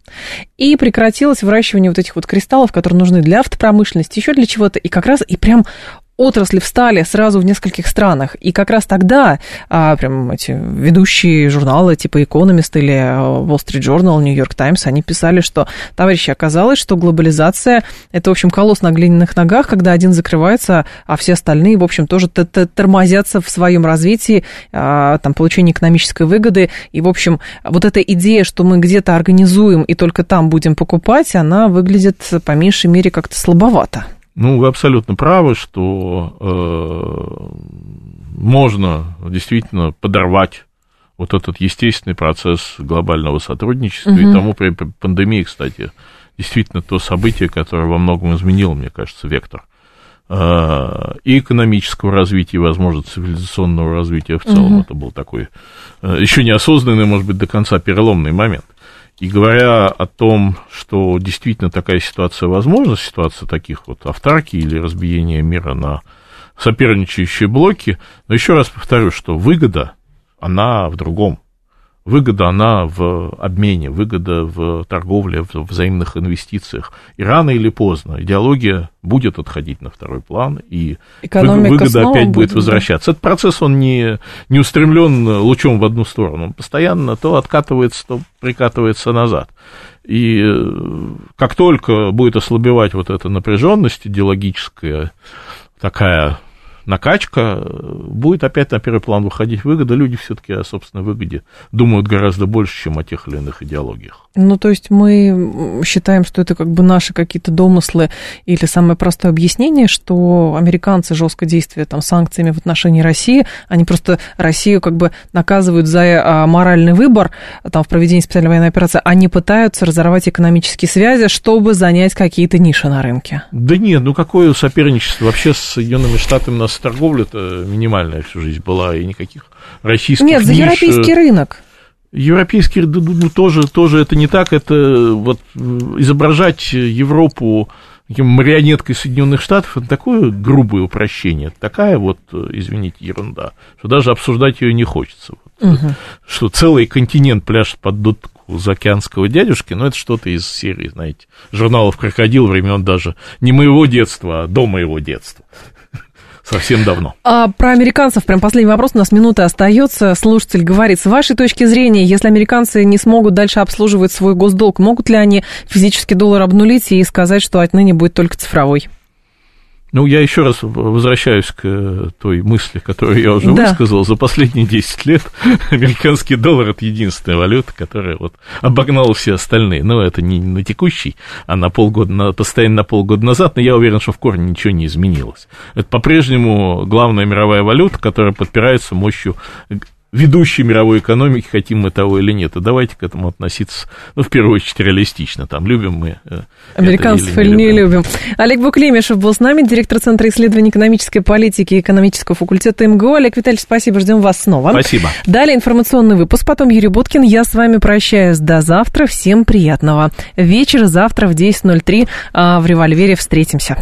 и прекратилось выращивание вот этих вот кристаллов, которые нужны для автопромышленности, еще для чего-то, и как раз, и прям отрасли встали сразу в нескольких странах. И как раз тогда а, прям эти ведущие журналы типа Economist или а, Wall Street Journal, New York Times, они писали, что, товарищи, оказалось, что глобализация – это, в общем, колосс на глиняных ногах, когда один закрывается, а все остальные, в общем, тоже тормозятся в своем развитии, а, там, получении экономической выгоды. И, в общем, вот эта идея, что мы где-то организуем и только там будем покупать, она выглядит, по меньшей мере, как-то слабовато. Ну, вы абсолютно правы, что э, можно действительно подорвать вот этот естественный процесс глобального сотрудничества. Угу. И тому при пандемии, кстати, действительно то событие, которое во многом изменило, мне кажется, вектор э, и экономического развития, и, возможно, цивилизационного развития в целом. Угу. Это был такой э, еще неосознанный, может быть, до конца переломный момент. И говоря о том, что действительно такая ситуация возможна, ситуация таких вот автарки или разбиения мира на соперничающие блоки, но еще раз повторю, что выгода, она в другом. Выгода, она в обмене, выгода в торговле, в взаимных инвестициях. И рано или поздно идеология будет отходить на второй план, и Экономика выгода опять будет, возвращаться. Этот процесс, он не, не устремлен лучом в одну сторону, он постоянно то откатывается, то прикатывается назад. И э, как только будет ослабевать вот эта напряженность идеологическая, такая накачка, будет опять на первый план выходить выгода. Люди все-таки о собственной выгоде думают гораздо больше, чем о тех или иных идеологиях. Ну, то есть мы считаем, что это как бы наши какие-то домыслы или самое простое объяснение, что американцы жестко действуют там санкциями в отношении России, они просто Россию как бы наказывают за а, моральный выбор там в проведении специальной военной операции, они пытаются разорвать экономические связи, чтобы занять какие-то ниши на рынке. Да нет, ну какое соперничество вообще с Соединенными Штатами у нас торговля-то минимальная всю жизнь была, и никаких российских Нет, за ниш... европейский рынок. Европейский ну, тоже, тоже это не так, это вот изображать Европу таким марионеткой Соединенных Штатов, это такое грубое упрощение, такая вот, извините, ерунда, что даже обсуждать ее не хочется. Вот, угу. Что целый континент пляшет под дудку заокеанского дядюшки, но это что-то из серии, знаете, журналов «Крокодил» времен даже не моего детства, а до моего детства совсем давно. А про американцев, прям последний вопрос, у нас минута остается. Слушатель говорит, с вашей точки зрения, если американцы не смогут дальше обслуживать свой госдолг, могут ли они физический доллар обнулить и сказать, что отныне будет только цифровой? Ну, я еще раз возвращаюсь к э, той мысли, которую я уже да. высказал. За последние 10 лет американский доллар – это единственная валюта, которая вот обогнала все остальные. Но это не на текущий, а на полгода, на, постоянно на полгода назад, но я уверен, что в корне ничего не изменилось. Это по-прежнему главная мировая валюта, которая подпирается мощью ведущей мировой экономики, хотим мы того или нет. И давайте к этому относиться, ну, в первую очередь, реалистично. Там, любим мы э, Американцев или не, любим. любим. Олег Буклемишев был с нами, директор Центра исследований экономической политики и экономического факультета МГУ. Олег Витальевич, спасибо, ждем вас снова. Спасибо. Далее информационный выпуск, потом Юрий Буткин. Я с вами прощаюсь до завтра. Всем приятного вечера. Завтра в 10.03 а, в «Револьвере» встретимся.